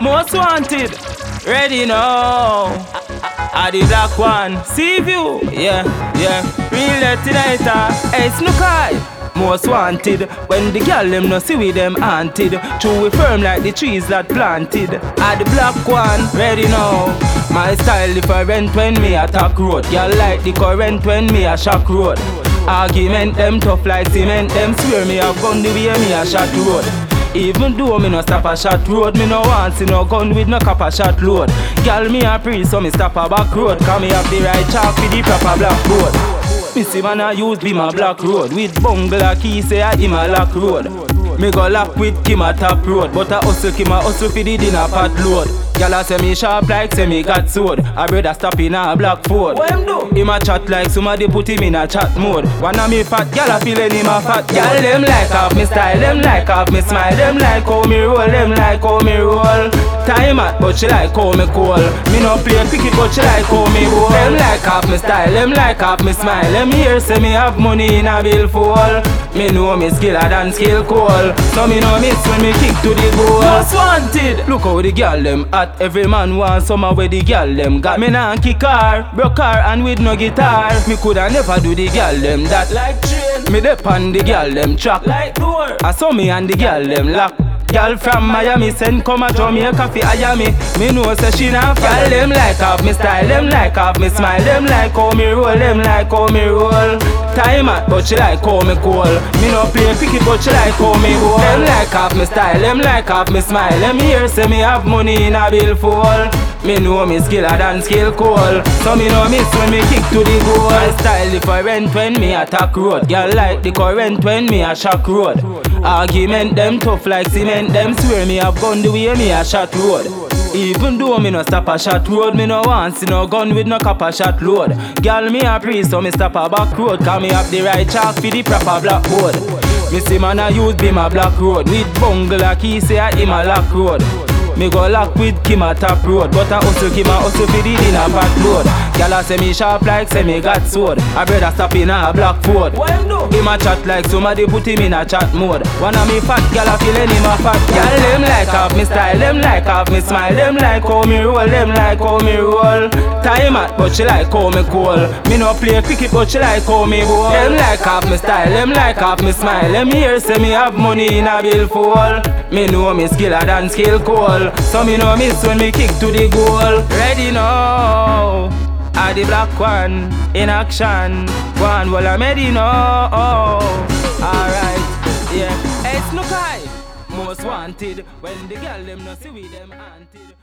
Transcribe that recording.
Most wanted, ready now. I the black one, see view, yeah, yeah. Real tonight, hey Snookai. Most wanted when the girl them no see with them haunted. True we firm like the trees that planted. I the black one, ready now. My style different when me attack road. Girl like the current when me a shock road. Argument them tough like cement. Them swear me a gun the way me a shot road. Even though me no stop a shot road, me no want see no gun with no a shot load. Girl me a pre so me stop a back road, me have the right chalk for the proper black road. Me see man a use be my black road with bungle key say I him a lock road. Me go lock with Kim a top road, but I hustle Kim a hustle for the dinner pot load. Gyal a say me sharp like say me got sword. I brother stop in a black Ford. What him do? Him a chat like somebody put him in a chat mode. One of me fat gyal a feeling him a fat. Gyal them like off me style, them like off me smile, them like how me roll, them like how me roll. Time at but she like how me cool. Me no play cricket but she like how me bowl. Them like off me style, them like off me smile. Them here say me have money in a bill full. Me know me skiller than skill cool. So me no miss when me kick to the goal. Most wanted. Look how the girl them at every man want summer where the girl them got me nah kick car, broke car and with no guitar. Me coulda never do the girl them that. Like train, Me dep on the girl them track. like door. I saw me and the girl them lock. Girl from Miami send come a Jamaica fi hire me. Me know say she not Girl them like off me style, them like off me smile, them like how me roll, them like how me roll. Time at but she like how me cool. Me no play cricket but she like how me bowl. Them like off me style, them like off me smile. Them here say me have money in a bill full. Me know me skiller than skill cool. So me no miss when me kick to the goal. My style different when me attack road. Girl like the current when me a shock road. Argument them tough like cement. Them swear me have gun the way me a shot road. Even though me no stop a shot road, me no want see no gun with no a shot load. Girl me a pre so me stop a back road, cause me have the right chalk for the proper blackboard. Me see man a use be my black road with bungle a key say I him a lock road. Me go lock with Kim a top road But I hustle Kim a hustle for the dinner pot load Gyal a say me sharp like say me got sword I brother stop in a black Ford him a chat like somebody put him in a chat mode. One of me fat gal a feeling him a fat gal. Them like off me style, them like off me smile, them like how me roll, them like how me roll. Time at but she like how me cool. Me no play cricket but she like how me bowl. Them like off me style, them like off me smile. Them here say me have money in a bill. Me know me skiller than skill cool. So me know miss when me kick to the goal. Ready now. I the black one in action. One well I'm ready now. Alright, yeah. Hey, Snookai, most wanted. When the girl them no see with them anted.